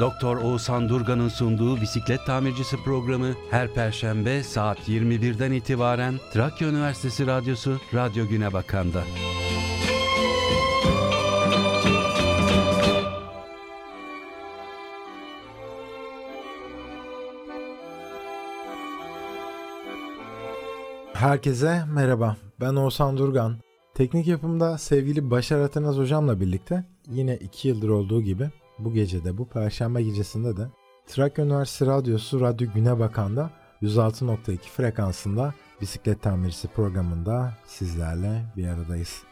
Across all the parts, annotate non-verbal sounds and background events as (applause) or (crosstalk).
Doktor Oğuzhan Durgan'ın sunduğu bisiklet tamircisi programı her perşembe saat 21'den itibaren Trakya Üniversitesi Radyosu Radyo Güne Bakan'da. Herkese merhaba. Ben Oğuzhan Durgan. Teknik yapımda sevgili Başar Atanaz hocamla birlikte yine 2 yıldır olduğu gibi bu gecede bu perşembe gecesinde de Trakya Üniversitesi Radyosu Radyo Güne Bakan'da 106.2 frekansında bisiklet tamircisi programında sizlerle bir aradayız.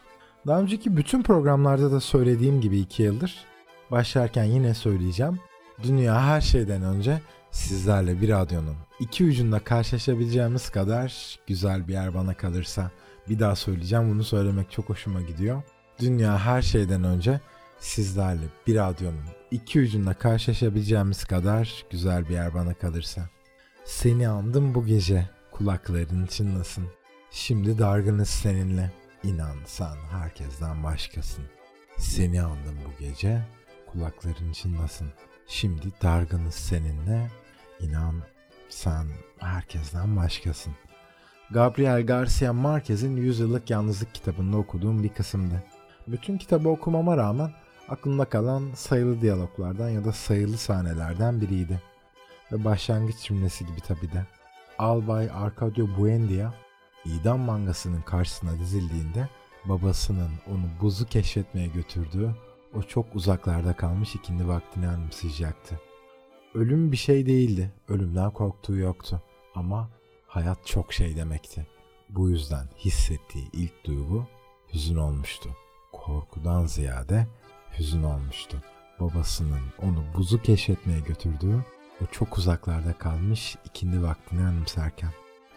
Daha önceki bütün programlarda da söylediğim gibi 2 yıldır başlarken yine söyleyeceğim. Dünya her şeyden önce sizlerle bir radyonun iki ucunda karşılaşabileceğimiz kadar güzel bir yer bana kalırsa bir daha söyleyeceğim bunu söylemek çok hoşuma gidiyor. Dünya her şeyden önce sizlerle bir radyonun iki ucunda karşılaşabileceğimiz kadar güzel bir yer bana kalırsa. Seni andım bu gece kulakların çınlasın. Şimdi dargınız seninle. İnan sen herkesten başkasın. Seni andım bu gece kulakların çınlasın. Şimdi dargınız seninle. İnan sen herkesten başkasın. Gabriel Garcia Marquez'in Yüzyıllık Yalnızlık kitabında okuduğum bir kısımdı. Bütün kitabı okumama rağmen aklımda kalan sayılı diyaloglardan ya da sayılı sahnelerden biriydi. Ve başlangıç cümlesi gibi tabi de. Albay Arcadio Buendia idam mangasının karşısına dizildiğinde babasının onu buzu keşfetmeye götürdüğü o çok uzaklarda kalmış ikindi vaktini anımsayacaktı. Ölüm bir şey değildi. Ölümden korktuğu yoktu. Ama hayat çok şey demekti. Bu yüzden hissettiği ilk duygu hüzün olmuştu. Korkudan ziyade hüzün olmuştu. Babasının onu buzu keşfetmeye götürdüğü o çok uzaklarda kalmış ikindi vaktini anımsarken.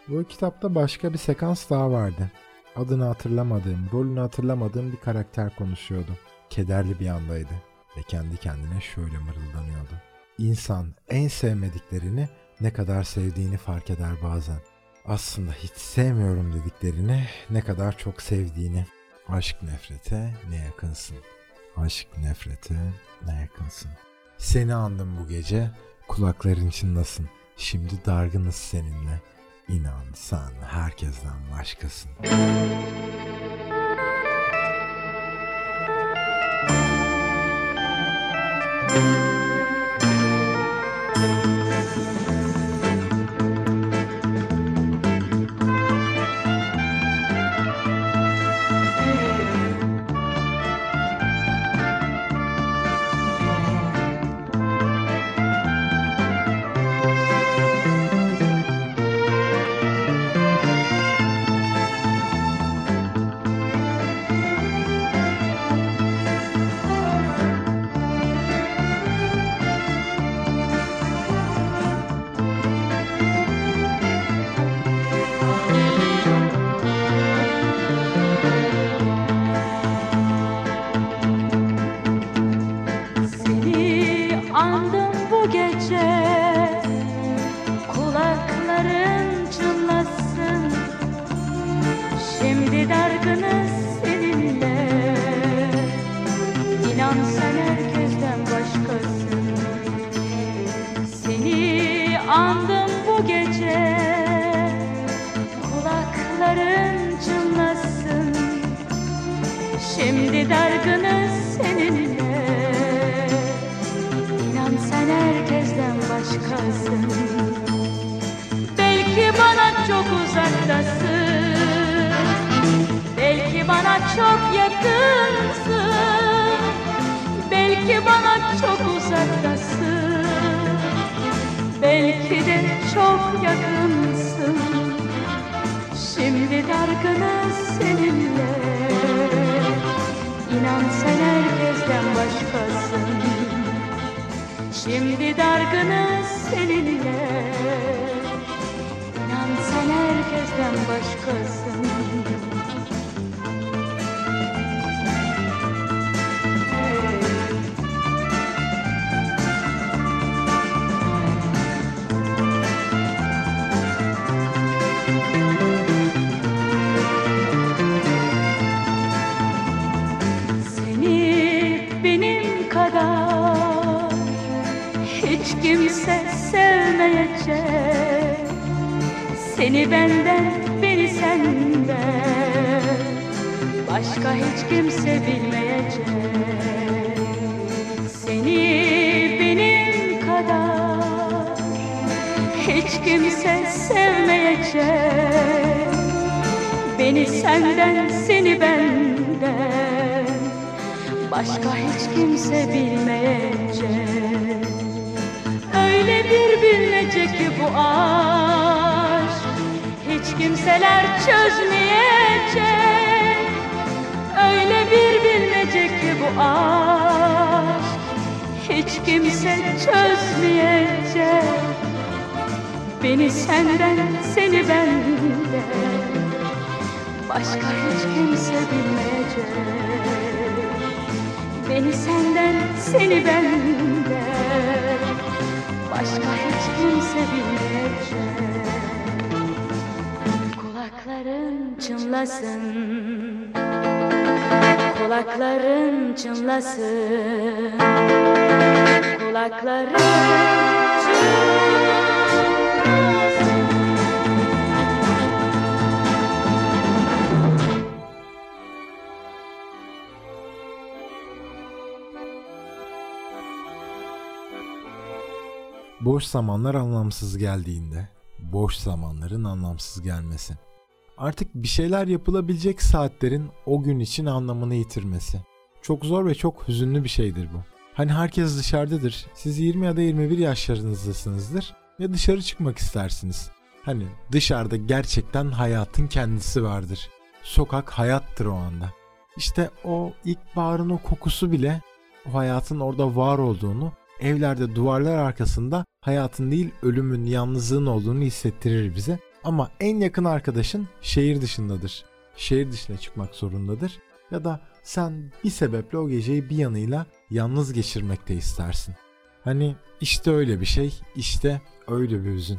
Bu kitapta başka bir sekans daha vardı. Adını hatırlamadığım, rolünü hatırlamadığım bir karakter konuşuyordu. Kederli bir andaydı ve kendi kendine şöyle mırıldanıyordu. İnsan en sevmediklerini ne kadar sevdiğini fark eder bazen. Aslında hiç sevmiyorum dediklerini ne kadar çok sevdiğini. Aşk nefrete ne yakınsın. Aşk nefrete ne yakınsın. Seni andım bu gece, kulakların çınlasın. Şimdi dargınız seninle. İnan sen herkesten başkasın. Belki bana çok uzaktasın. Belki de çok yakınsın. Şimdi dargınız seninle. İnan sen herkesten başkasın. Şimdi dargınız seninle. İnan sen herkesten başkasın. Kimse sevmeyecek. Seni benden, beni senden. Başka hiç kimse bilmeyecek. Seni benim kadar Hiç kimse sevmeyecek. Beni senden, seni benden. Başka hiç kimse bilmeyecek Öyle bir bilinecek ki bu aşk. Hiç kimseler çözmeyecek. Öyle bir bilinecek ki bu aşk. Hiç kimse çözmeyecek. Beni senden, seni benden. Başka hiç kimse bilmeyecek. Beni senden, seni benden Başka hiç kimse bilmeyecek. Kulakların çınlasın. Kulakların çınlasın. Kulakların çınlasın Boş zamanlar anlamsız geldiğinde, boş zamanların anlamsız gelmesi. Artık bir şeyler yapılabilecek saatlerin o gün için anlamını yitirmesi. Çok zor ve çok hüzünlü bir şeydir bu. Hani herkes dışarıdadır. Siz 20 ya da 21 yaşlarınızdasınızdır ve dışarı çıkmak istersiniz. Hani dışarıda gerçekten hayatın kendisi vardır. Sokak hayattır o anda. İşte o ilkbaharın o kokusu bile o hayatın orada var olduğunu evlerde duvarlar arkasında hayatın değil ölümün, yalnızlığın olduğunu hissettirir bize. Ama en yakın arkadaşın şehir dışındadır. Şehir dışına çıkmak zorundadır. Ya da sen bir sebeple o geceyi bir yanıyla yalnız geçirmekte istersin. Hani işte öyle bir şey, işte öyle bir hüzün.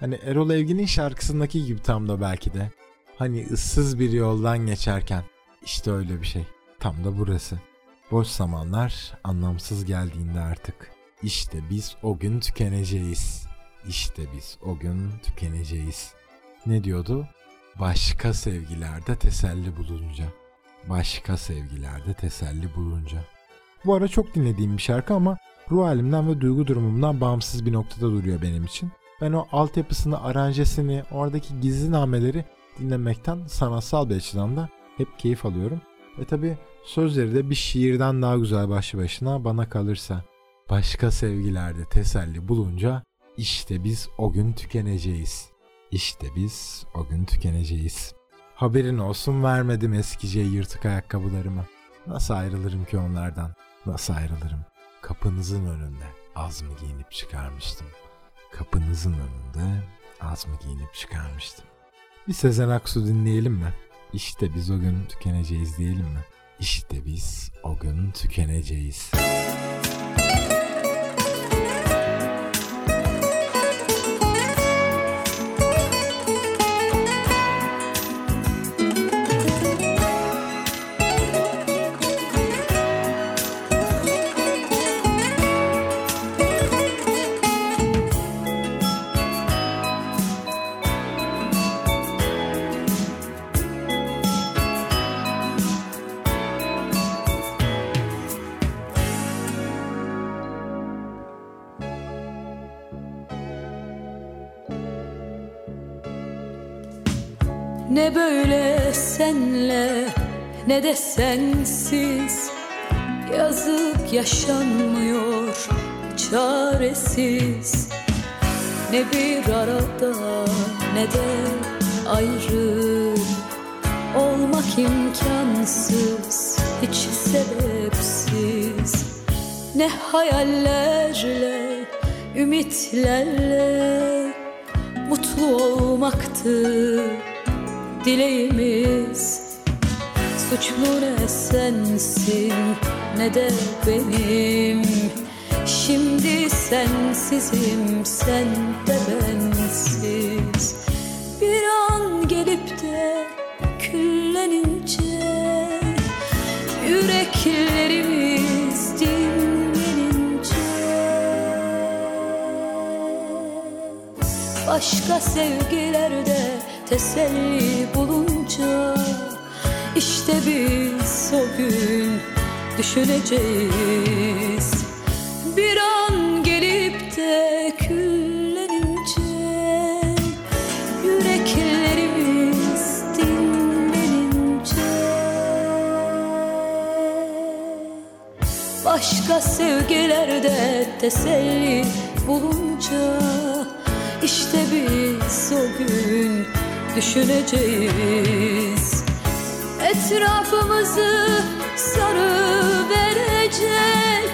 Hani Erol Evgin'in şarkısındaki gibi tam da belki de. Hani ıssız bir yoldan geçerken işte öyle bir şey. Tam da burası. Boş zamanlar anlamsız geldiğinde artık. İşte biz o gün tükeneceğiz. İşte biz o gün tükeneceğiz. Ne diyordu? Başka sevgilerde teselli bulunca. Başka sevgilerde teselli bulunca. Bu ara çok dinlediğim bir şarkı ama ruh halimden ve duygu durumumdan bağımsız bir noktada duruyor benim için. Ben o altyapısını, aranjesini, oradaki gizli nameleri dinlemekten sanatsal bir açıdan da hep keyif alıyorum. Ve tabi sözleri de bir şiirden daha güzel başlı başına bana kalırsa. Başka sevgilerde teselli bulunca işte biz o gün tükeneceğiz. İşte biz o gün tükeneceğiz. Haberin olsun vermedim eskice yırtık ayakkabılarımı. Nasıl ayrılırım ki onlardan? Nasıl ayrılırım? Kapınızın önünde az mı giyinip çıkarmıştım. Kapınızın önünde az mı giyinip çıkarmıştım. Bir Sezen Aksu dinleyelim mi? İşte biz o gün tükeneceğiz diyelim mi? İşte biz o gün tükeneceğiz. Ne hayallerle ümitlerle Mutlu olmaktı dileğimiz. Suçlu ne sensin ne de benim. Şimdi sensizim sen Başka sevgilerde teselli bulunca işte biz o gün düşüneceğiz. Bir an gelip de küllenince Yüreklerimiz dinlenince. Başka sevgilerde teselli bulunca işte biz o gün düşüneceğiz. Etrafımızı sarı verecek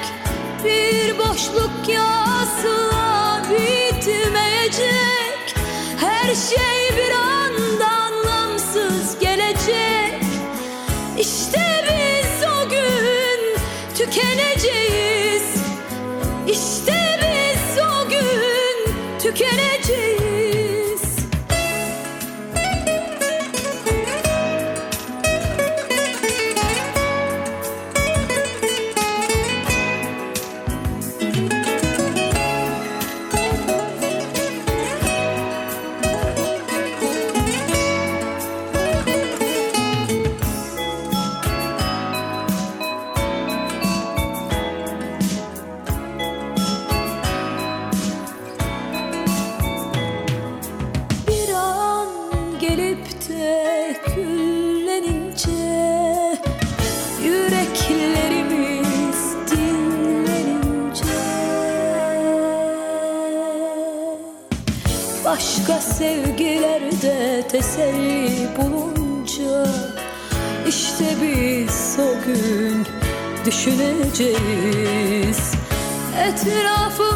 Bir boşluk yasla bitmeyecek. Her şey bir düşüneceğiz. Etrafımızı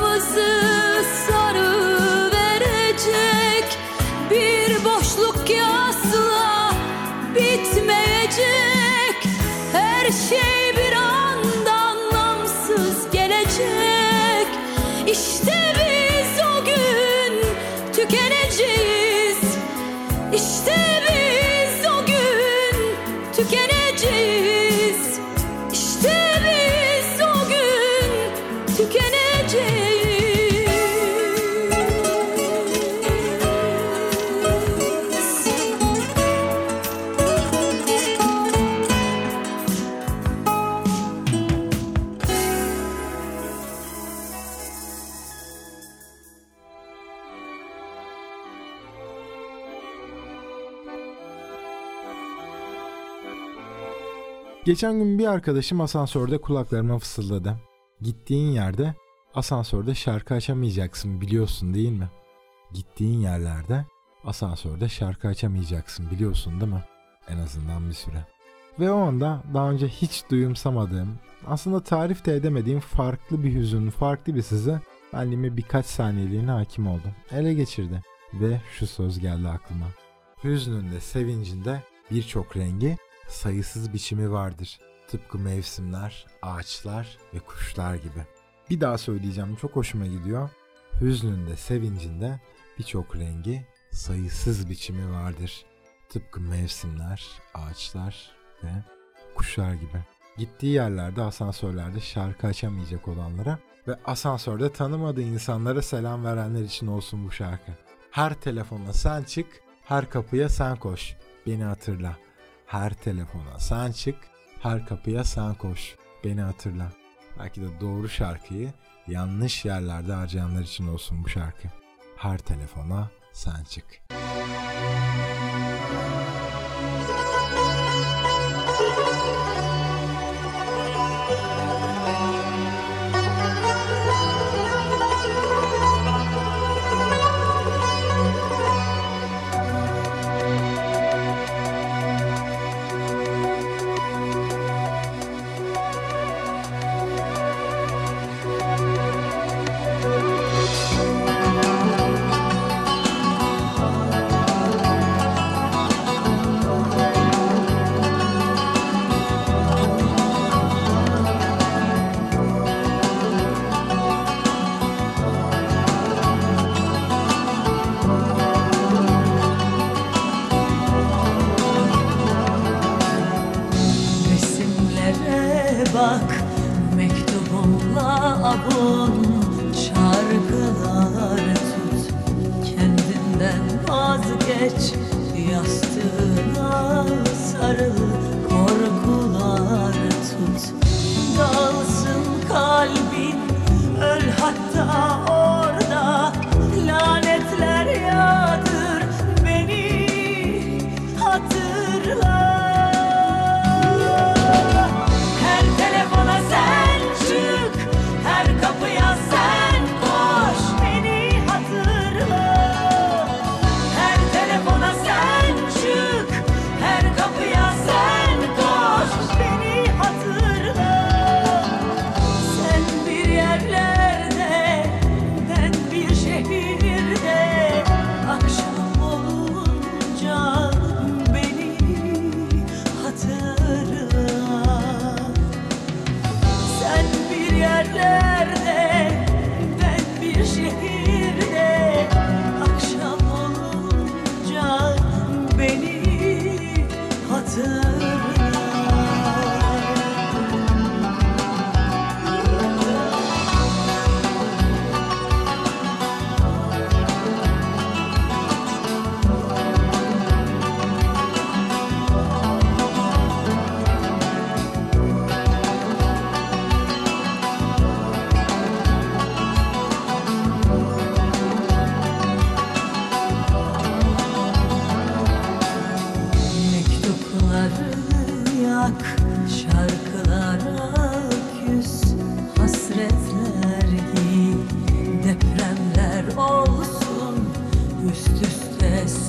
Geçen gün bir arkadaşım asansörde kulaklarıma fısıldadı. Gittiğin yerde asansörde şarkı açamayacaksın biliyorsun değil mi? Gittiğin yerlerde asansörde şarkı açamayacaksın biliyorsun değil mi? En azından bir süre. Ve o anda daha önce hiç duyumsamadığım, aslında tarif de edemediğim farklı bir hüzün, farklı bir sızı benliğime birkaç saniyeliğine hakim oldum. Ele geçirdi ve şu söz geldi aklıma. Hüznünde, sevincinde birçok rengi, sayısız biçimi vardır. Tıpkı mevsimler, ağaçlar ve kuşlar gibi. Bir daha söyleyeceğim çok hoşuma gidiyor. Hüznünde, sevincinde birçok rengi, sayısız biçimi vardır. Tıpkı mevsimler, ağaçlar ve kuşlar gibi. Gittiği yerlerde asansörlerde şarkı açamayacak olanlara ve asansörde tanımadığı insanlara selam verenler için olsun bu şarkı. Her telefona sen çık, her kapıya sen koş. Beni hatırla. Her telefona sen çık, her kapıya sen koş. Beni hatırla. Belki de doğru şarkıyı yanlış yerlerde harcayanlar için olsun bu şarkı. Her telefona sen çık. Resimlere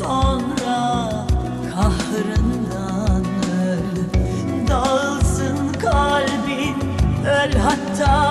sonra kahrından öl, dağılsın kalbin, öl hatta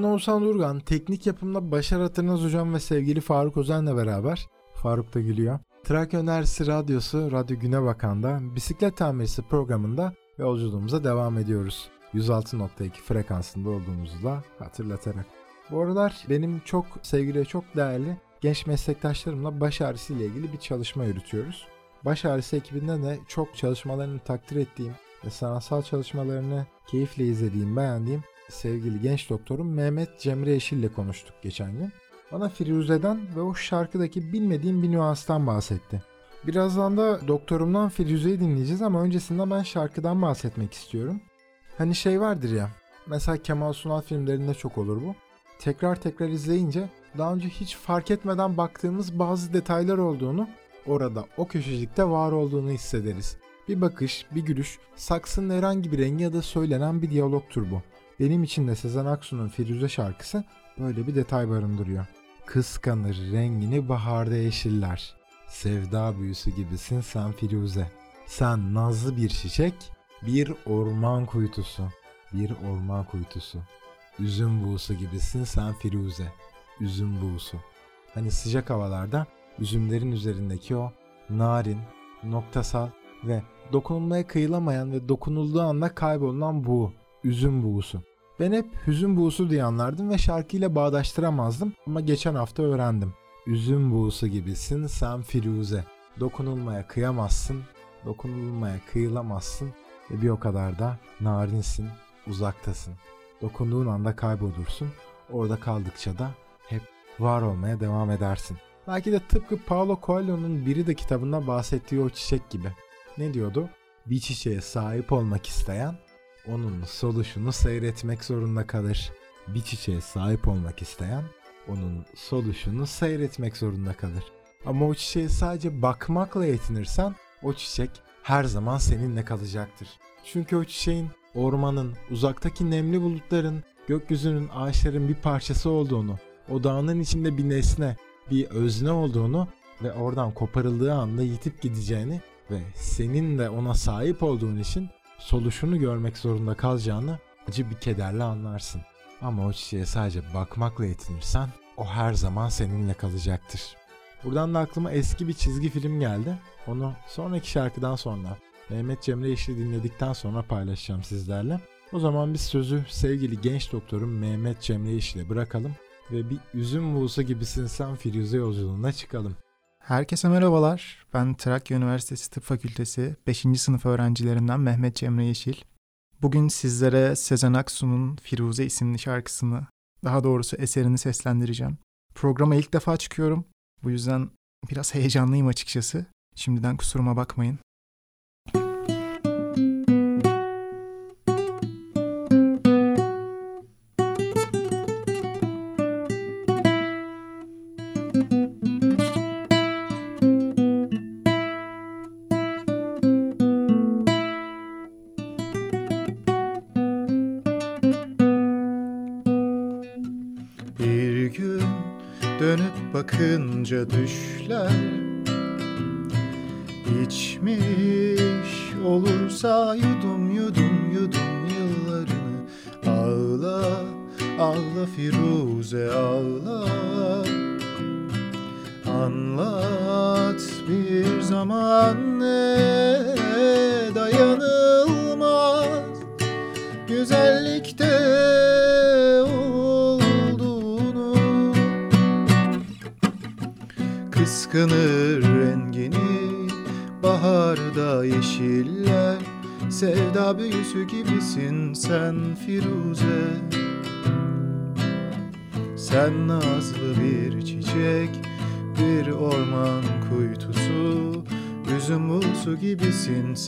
Ben Oğuzhan Durgan, teknik yapımda Başar Atırnaz Hocam ve sevgili Faruk Özen'le beraber, Faruk da gülüyor. Trakya Üniversitesi Radyosu Radyo Güne Bakan'da bisiklet tamircisi programında yolculuğumuza devam ediyoruz. 106.2 frekansında olduğumuzu da hatırlatarak. Bu aralar benim çok sevgili çok değerli genç meslektaşlarımla baş ağrısı ile ilgili bir çalışma yürütüyoruz. Baş ağrısı ekibinde de çok çalışmalarını takdir ettiğim ve sanatsal çalışmalarını keyifle izlediğim, beğendiğim sevgili genç doktorum Mehmet Cemre Yeşil ile konuştuk geçen gün. Bana Firuze'den ve o şarkıdaki bilmediğim bir nüanstan bahsetti. Birazdan da doktorumdan Firuze'yi dinleyeceğiz ama öncesinde ben şarkıdan bahsetmek istiyorum. Hani şey vardır ya, mesela Kemal Sunal filmlerinde çok olur bu. Tekrar tekrar izleyince daha önce hiç fark etmeden baktığımız bazı detaylar olduğunu, orada o köşecikte var olduğunu hissederiz. Bir bakış, bir gülüş, saksının herhangi bir rengi ya da söylenen bir diyalogtur bu. Benim için de Sezen Aksu'nun Firuze şarkısı böyle bir detay barındırıyor. Kıskanır rengini baharda yeşiller. Sevda büyüsü gibisin sen Firuze. Sen nazlı bir çiçek, bir orman kuytusu. Bir orman kuytusu. Üzüm buğusu gibisin sen Firuze. Üzüm buğusu. Hani sıcak havalarda üzümlerin üzerindeki o narin, noktasal ve dokunulmaya kıyılamayan ve dokunulduğu anda kaybolunan buğu. Üzüm buğusu. Ben hep hüzün buğusu diye anlardım ve şarkıyla bağdaştıramazdım ama geçen hafta öğrendim. Üzüm buğusu gibisin sen Firuze. Dokunulmaya kıyamazsın, dokunulmaya kıyılamazsın ve bir o kadar da narinsin, uzaktasın. Dokunduğun anda kaybolursun, orada kaldıkça da hep var olmaya devam edersin. Belki de tıpkı Paulo Coelho'nun biri de kitabında bahsettiği o çiçek gibi. Ne diyordu? Bir çiçeğe sahip olmak isteyen onun soluşunu seyretmek zorunda kalır. Bir çiçeğe sahip olmak isteyen onun soluşunu seyretmek zorunda kalır. Ama o çiçeğe sadece bakmakla yetinirsen o çiçek her zaman seninle kalacaktır. Çünkü o çiçeğin ormanın, uzaktaki nemli bulutların, gökyüzünün, ağaçların bir parçası olduğunu, o dağının içinde bir nesne, bir özne olduğunu ve oradan koparıldığı anda yitip gideceğini ve senin de ona sahip olduğun için soluşunu görmek zorunda kalacağını acı bir kederle anlarsın. Ama o çiçeğe sadece bakmakla yetinirsen o her zaman seninle kalacaktır. Buradan da aklıma eski bir çizgi film geldi. Onu sonraki şarkıdan sonra Mehmet Cemre Yeşil'i dinledikten sonra paylaşacağım sizlerle. O zaman biz sözü sevgili genç doktorum Mehmet Cemre Yeşil'e bırakalım ve bir üzüm buğusu gibisin sen Firuze yolculuğuna çıkalım. Herkese merhabalar. Ben Trakya Üniversitesi Tıp Fakültesi 5. sınıf öğrencilerinden Mehmet Cemre Yeşil. Bugün sizlere Sezen Aksu'nun Firuze isimli şarkısını, daha doğrusu eserini seslendireceğim. Programa ilk defa çıkıyorum. Bu yüzden biraz (laughs) heyecanlıyım açıkçası. Şimdiden kusuruma bakmayın. Bir bakınca düşler içmiş olursa yudum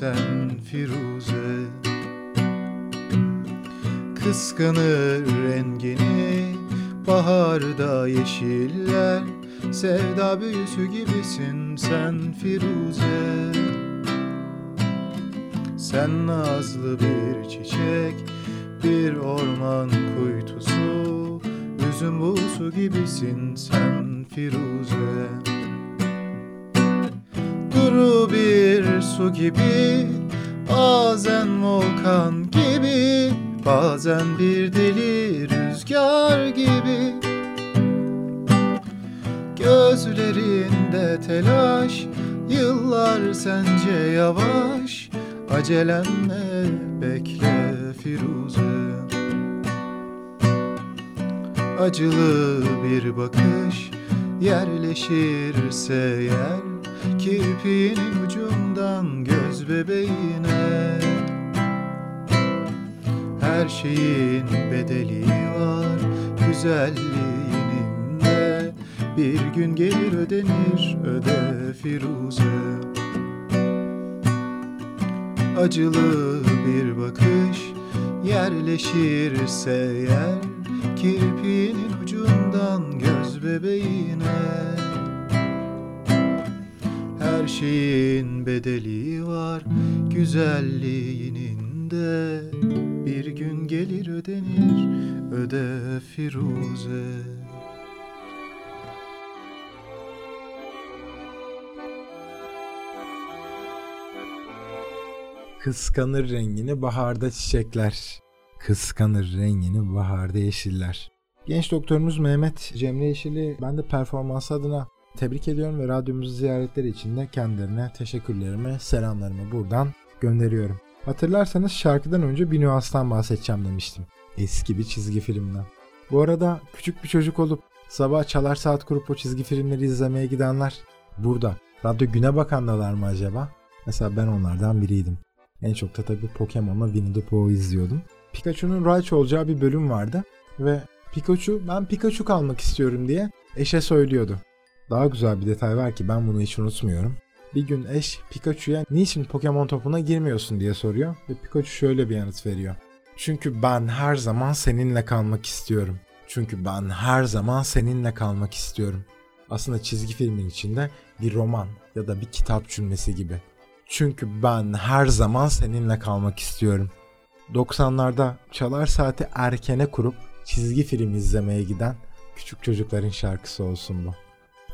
sen Firuze. Kıskanır rengini baharda yeşiller. Sevda büyüsü gibisin sen Firuze. Sen nazlı bir çiçek bir orman kuytusu. Üzüm buğusu gibisin sen Firuze su gibi Bazen volkan gibi Bazen bir deli rüzgar gibi. Gözlerinde telaş Yıllar sence yavaş Acelenme bekle Firuze. Acılı bir bakış yerleşirse yer Kirpiğinin ucundan göz bebeğine. Her şeyin bedeli var güzelliğinin de Bir gün gelir ödenir öde Firuze. Acılı bir bakış yerleşirse yer Kirpiğinin ucundan göz bebeğine Her şeyin bedeli var güzelliğinin de Bir gün gelir ödenir öde Firuze Kıskanır rengini baharda çiçekler. Kıskanır rengini baharda yeşiller. Genç doktorumuz Mehmet Cemre Yeşil'i ben de performansı adına tebrik ediyorum ve radyomuzu ziyaretleri için de kendilerine teşekkürlerimi, selamlarımı buradan gönderiyorum. Hatırlarsanız şarkıdan önce bir nüanstan bahsedeceğim demiştim. Eski bir çizgi filmden. Bu arada küçük bir çocuk olup sabah çalar saat kurup o çizgi filmleri izlemeye gidenler burada. Radyo Güne Bakan'dalar mı acaba? Mesela ben onlardan biriydim. En çok da tabii Pokemon'la Winnie the Pooh'u izliyordum. Pikachu'nun Raichu olacağı bir bölüm vardı ve Pikachu ben Pikachu kalmak istiyorum diye eşe söylüyordu. Daha güzel bir detay var ki ben bunu hiç unutmuyorum. Bir gün eş Pikachu'ya niçin Pokemon topuna girmiyorsun diye soruyor ve Pikachu şöyle bir yanıt veriyor. Çünkü ben her zaman seninle kalmak istiyorum. Çünkü ben her zaman seninle kalmak istiyorum. Aslında çizgi filmin içinde bir roman ya da bir kitap cümlesi gibi. Çünkü ben her zaman seninle kalmak istiyorum. 90'larda çalar saati erkene kurup çizgi film izlemeye giden küçük çocukların şarkısı olsun bu.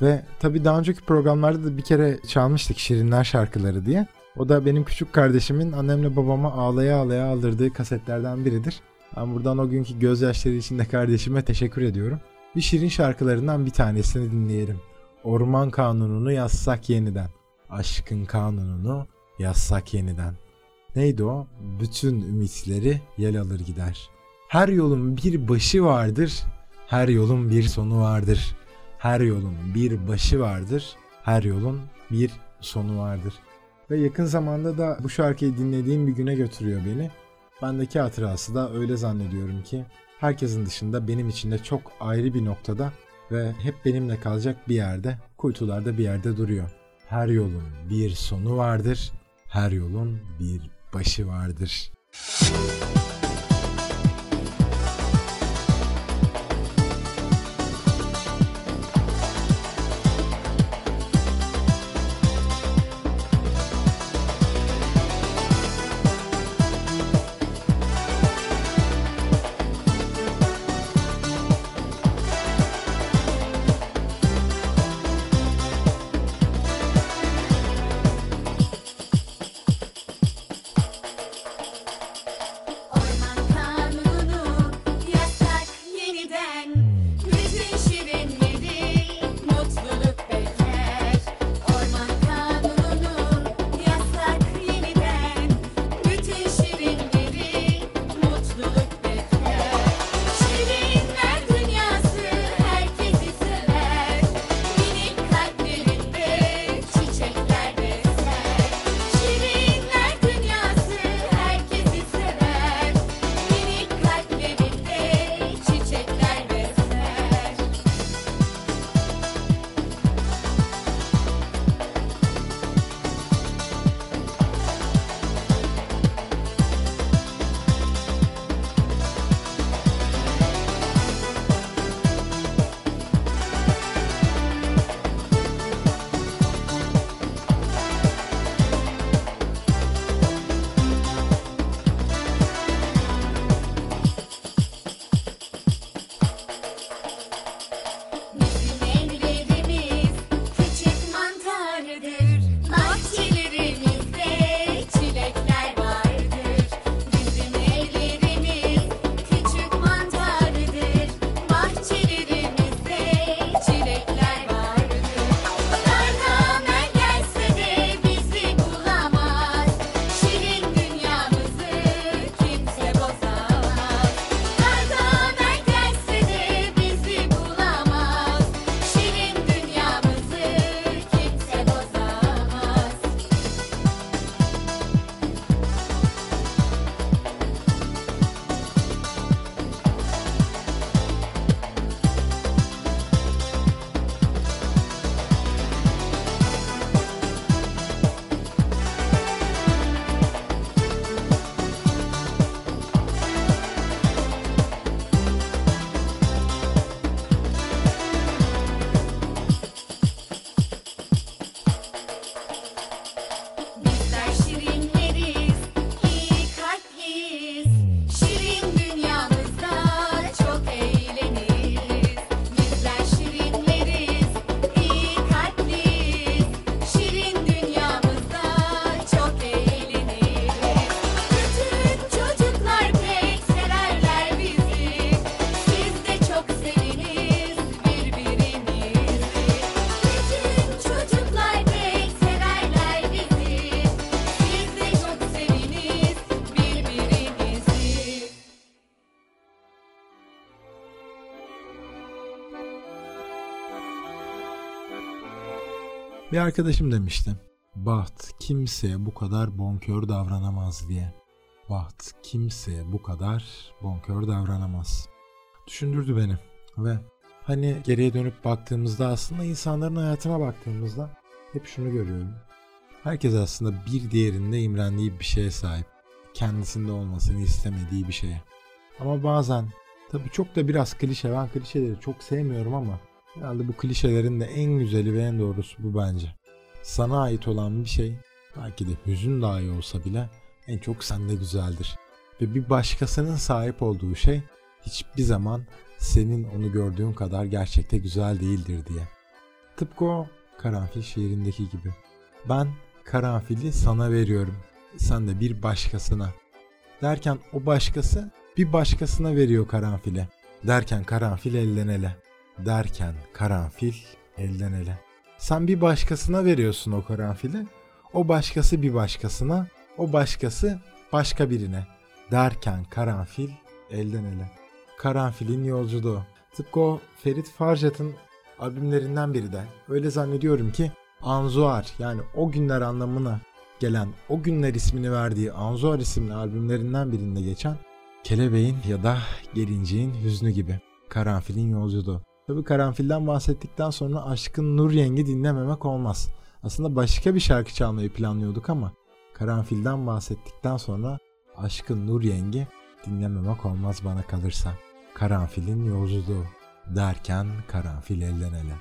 Ve tabii daha önceki programlarda da bir kere çalmıştık Şirinler şarkıları diye. O da benim küçük kardeşimin annemle babama ağlaya ağlaya aldırdığı kasetlerden biridir. Ben buradan o günkü gözyaşları içinde kardeşime teşekkür ediyorum. Bir Şirin şarkılarından bir tanesini dinleyelim. Orman kanununu yazsak yeniden. Aşkın kanununu yazsak yeniden. Neydi o? Bütün ümitleri yel alır gider. Her yolun bir başı vardır, her yolun bir sonu vardır. Her yolun bir başı vardır, her yolun bir sonu vardır. Ve yakın zamanda da bu şarkıyı dinlediğim bir güne götürüyor beni. Bendeki hatırası da öyle zannediyorum ki herkesin dışında benim için de çok ayrı bir noktada ve hep benimle kalacak bir yerde, kuytularda bir yerde duruyor. Her yolun bir sonu vardır, her yolun bir başı vardır. Orman Bir arkadaşım demişti. Baht kimseye bu kadar bonkör davranamaz diye. Baht kimseye bu kadar bonkör davranamaz. Düşündürdü beni ve hani geriye dönüp baktığımızda aslında insanların hayatına baktığımızda hep şunu görüyorum. Herkes aslında bir diğerinde imrendiği bir şeye sahip. Kendisinde olmasını istemediği bir şeye. Ama bazen tabii çok da biraz klişe. Ben klişeleri çok sevmiyorum ama herhalde bu klişelerin de en güzeli ve en doğrusu bu bence. Sana ait olan bir şey belki de hüzün dahi olsa bile en çok sende güzeldir. Ve bir başkasının sahip olduğu şey hiçbir zaman senin onu gördüğün kadar gerçekte güzel değildir diye. Tıpkı o karanfil şiirindeki gibi. Ben karanfili sana veriyorum. Sen de bir başkasına. Derken o başkası bir başkasına veriyor karanfili. Derken karanfil elden ele. Derken karanfil elden ele. Sen bir başkasına veriyorsun o karanfili. O başkası bir başkasına. O başkası başka birine. Derken karanfil elden ele. Karanfilin yolculuğu. Tıpkı o Ferit Farjat'ın albümlerinden biri de. Öyle zannediyorum ki Anzuar yani o günler anlamına gelen o günler ismini verdiği Anzuar isimli albümlerinden birinde geçen Kelebeğin ya da Gelinciğin Hüznü gibi Karanfilin Yolculuğu. Tabi Karanfil'den bahsettikten sonra Aşkın Nur Yengi dinlememek olmaz. Aslında başka bir şarkı çalmayı planlıyorduk ama Karanfil'den bahsettikten sonra Aşkın Nur Yengi dinlememek olmaz bana kalırsa. Karanfilin Yolculuğu derken karanfil elden ele.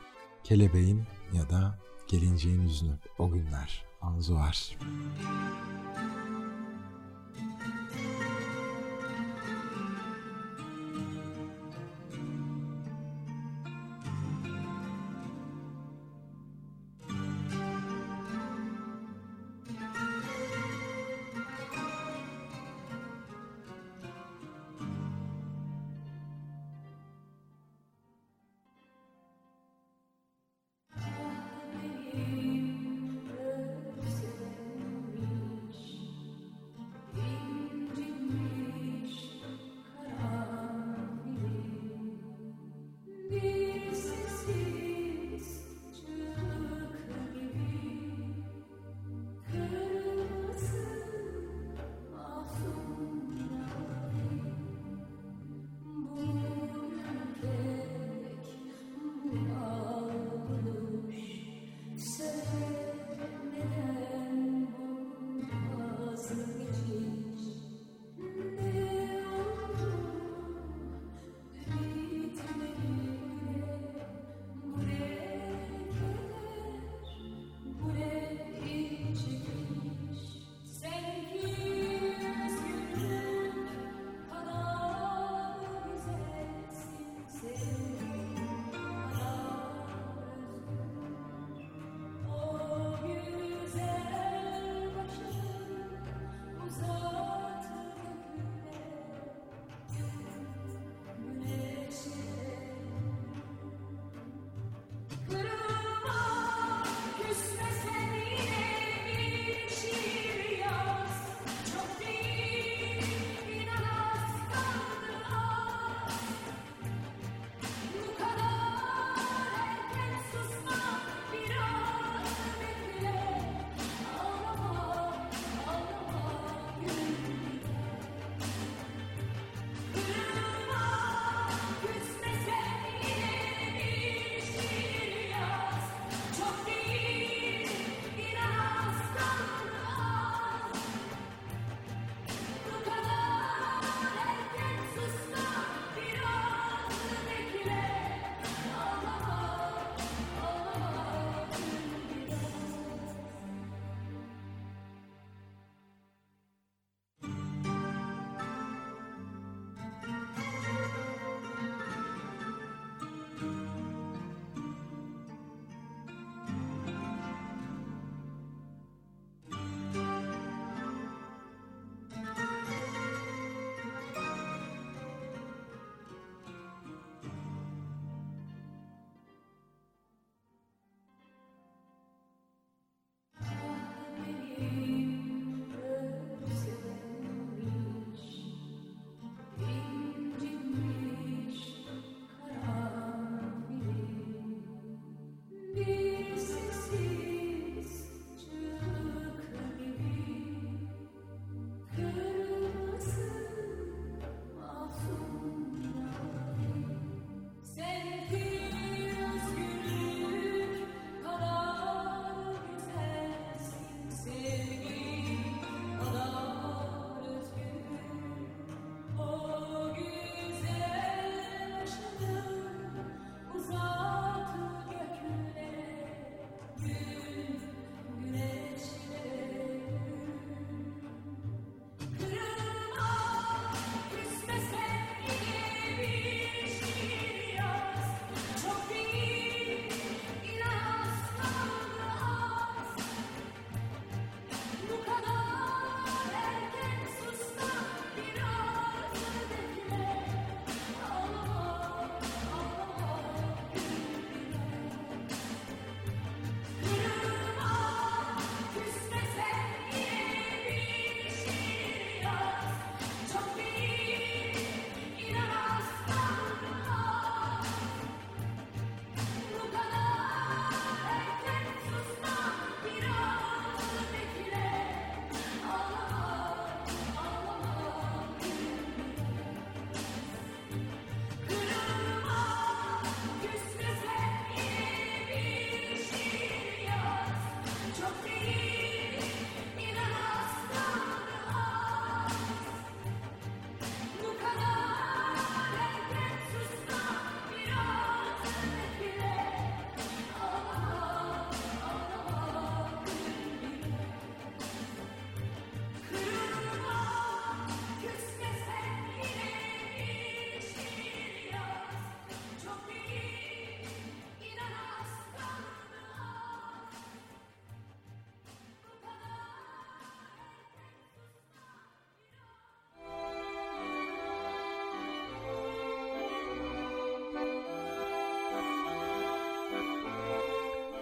Kelebeğin ya da gelinciğin yüzünü o günler Anzuar.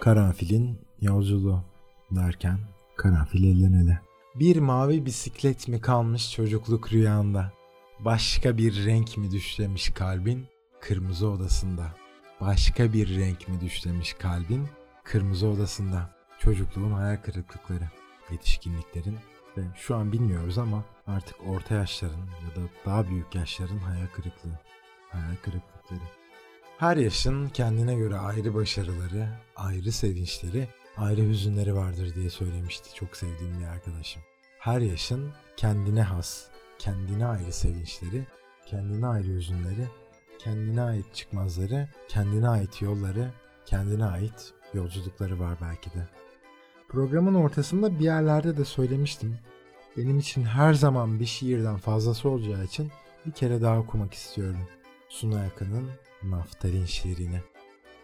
Karanfilin yolculuğu derken karanfil elden. Bir mavi bisiklet mi kalmış çocukluk rüyanda? Başka bir renk mi düşlemiş kalbin kırmızı odasında? Başka bir renk mi düşlemiş kalbin kırmızı odasında? Çocukluğun hayal kırıklıkları, yetişkinliklerin ve şu an bilmiyoruz ama artık orta yaşların ya da daha büyük yaşların hayal kırıklığı, hayal kırıklıkları. Her yaşın kendine göre ayrı başarıları, ayrı sevinçleri, ayrı hüzünleri vardır diye söylemişti çok sevdiğim bir arkadaşım. Her yaşın kendine has, kendine ayrı sevinçleri, kendine ayrı hüzünleri, kendine ait çıkmazları, kendine ait yolları, kendine ait yolculukları var belki de. Programın ortasında bir yerlerde de söylemiştim. Benim için her zaman bir şiirden fazlası olacağı için bir kere daha okumak istiyorum. Suna Yakın'ın Naftalin şiirini.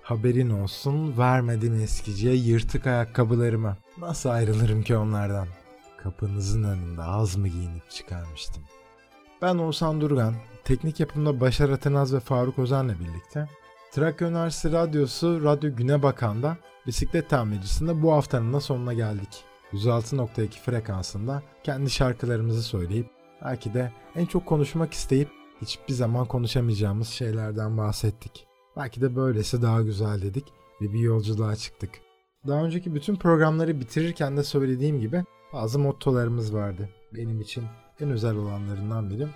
Haberin olsun vermedim eskiciye yırtık ayakkabılarımı. Nasıl ayrılırım ki onlardan? Kapınızın önünde az mı giyinip çıkarmıştım. Ben Oğuzhan Durgan, teknik yapımda Başar Atanaz ve Faruk Ozan'la birlikte Trakya Üniversitesi Radyosu Radyo Güne Bakan'da bisiklet tamircisinde bu haftanın da sonuna geldik. 106.2 frekansında kendi şarkılarımızı söyleyip belki de en çok konuşmak isteyip hiçbir zaman konuşamayacağımız şeylerden bahsettik. Belki de böylesi daha güzel dedik ve bir yolculuğa çıktık. Daha önceki bütün programları bitirirken de söylediğim gibi bazı mottolarımız vardı. Benim için en özel olanlarından biri.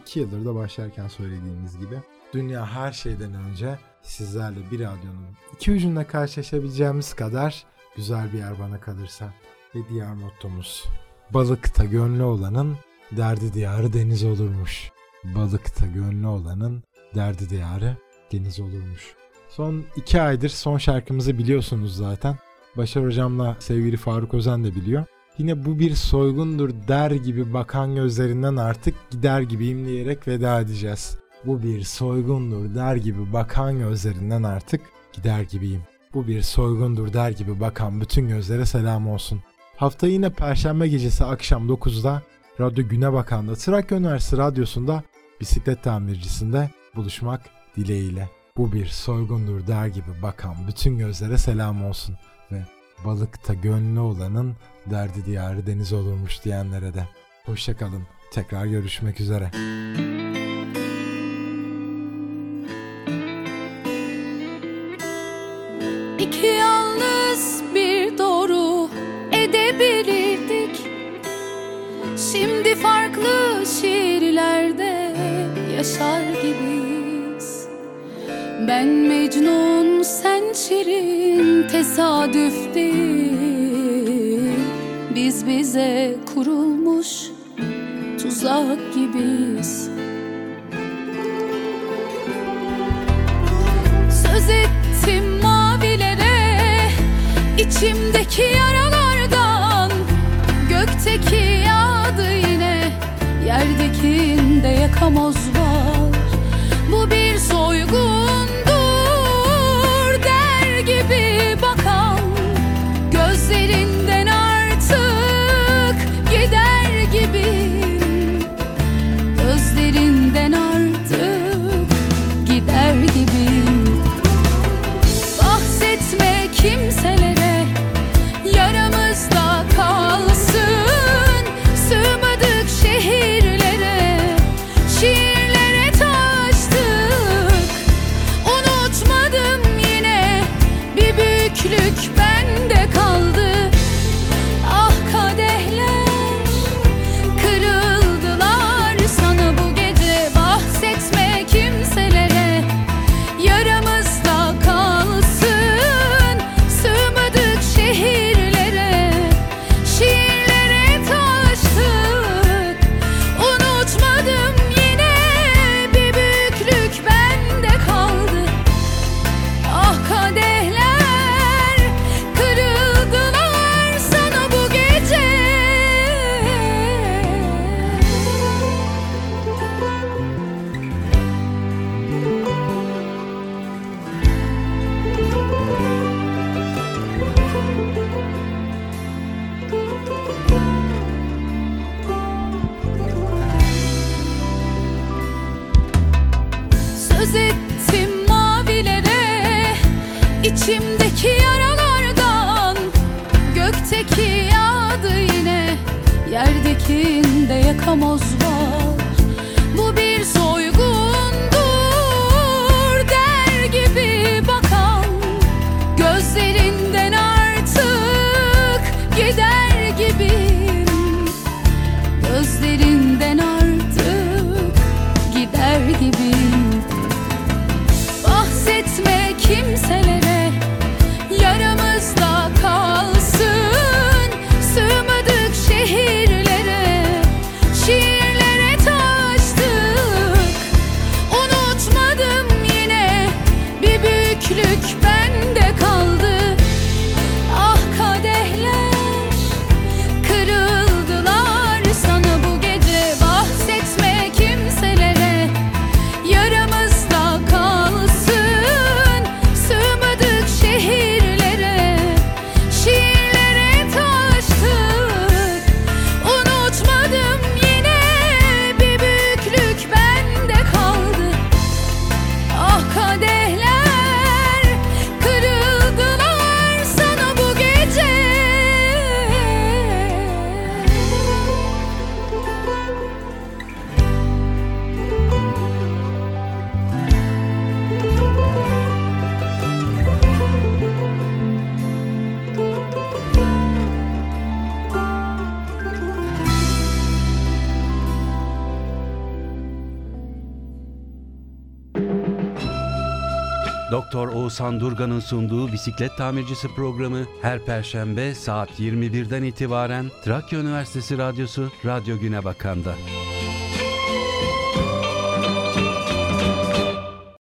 İki yıldır da başlarken söylediğimiz gibi. Dünya her şeyden önce sizlerle bir radyonun iki ucunda karşılaşabileceğimiz kadar güzel bir yer bana kalırsa. Ve diğer mottomuz. Balıkta gönlü olanın derdi diyarı deniz olurmuş. Balıkta gönlü olanın derdi diyarı deniz olurmuş. Son iki aydır son şarkımızı biliyorsunuz zaten. Başar hocamla sevgili Faruk Özen de biliyor. Yine bu bir soygundur der gibi bakan gözlerinden artık gider gibiyim diyerek veda edeceğiz. Bu bir soygundur der gibi bakan gözlerinden artık gider gibiyim. Bu bir soygundur der gibi bakan bütün gözlere selam olsun. Hafta yine Perşembe gecesi akşam 9'da Radyo Güne Bakan'da Trakya Üniversitesi Radyosu'nda bisiklet tamircisinde buluşmak dileğiyle. Bu bir soygundur der gibi bakan bütün gözlere selam olsun ve balıkta gönlü olanın derdi diyarı deniz olurmuş diyenlere de. Hoşçakalın. Tekrar görüşmek üzere. İki yaşar gibiyiz. Ben Mecnun sen Şirin tesadüf değil Biz bize kurulmuş tuzak gibiyiz. Söz ettim mavilere içimdeki yaralardan. Gökteki yağdı yine Yerdekinde yakamoz Bu bir soygundur Sandurga'nın sunduğu bisiklet tamircisi programı her perşembe saat 21'den itibaren Trakya Üniversitesi Radyosu Radyo Güne Bakan'da.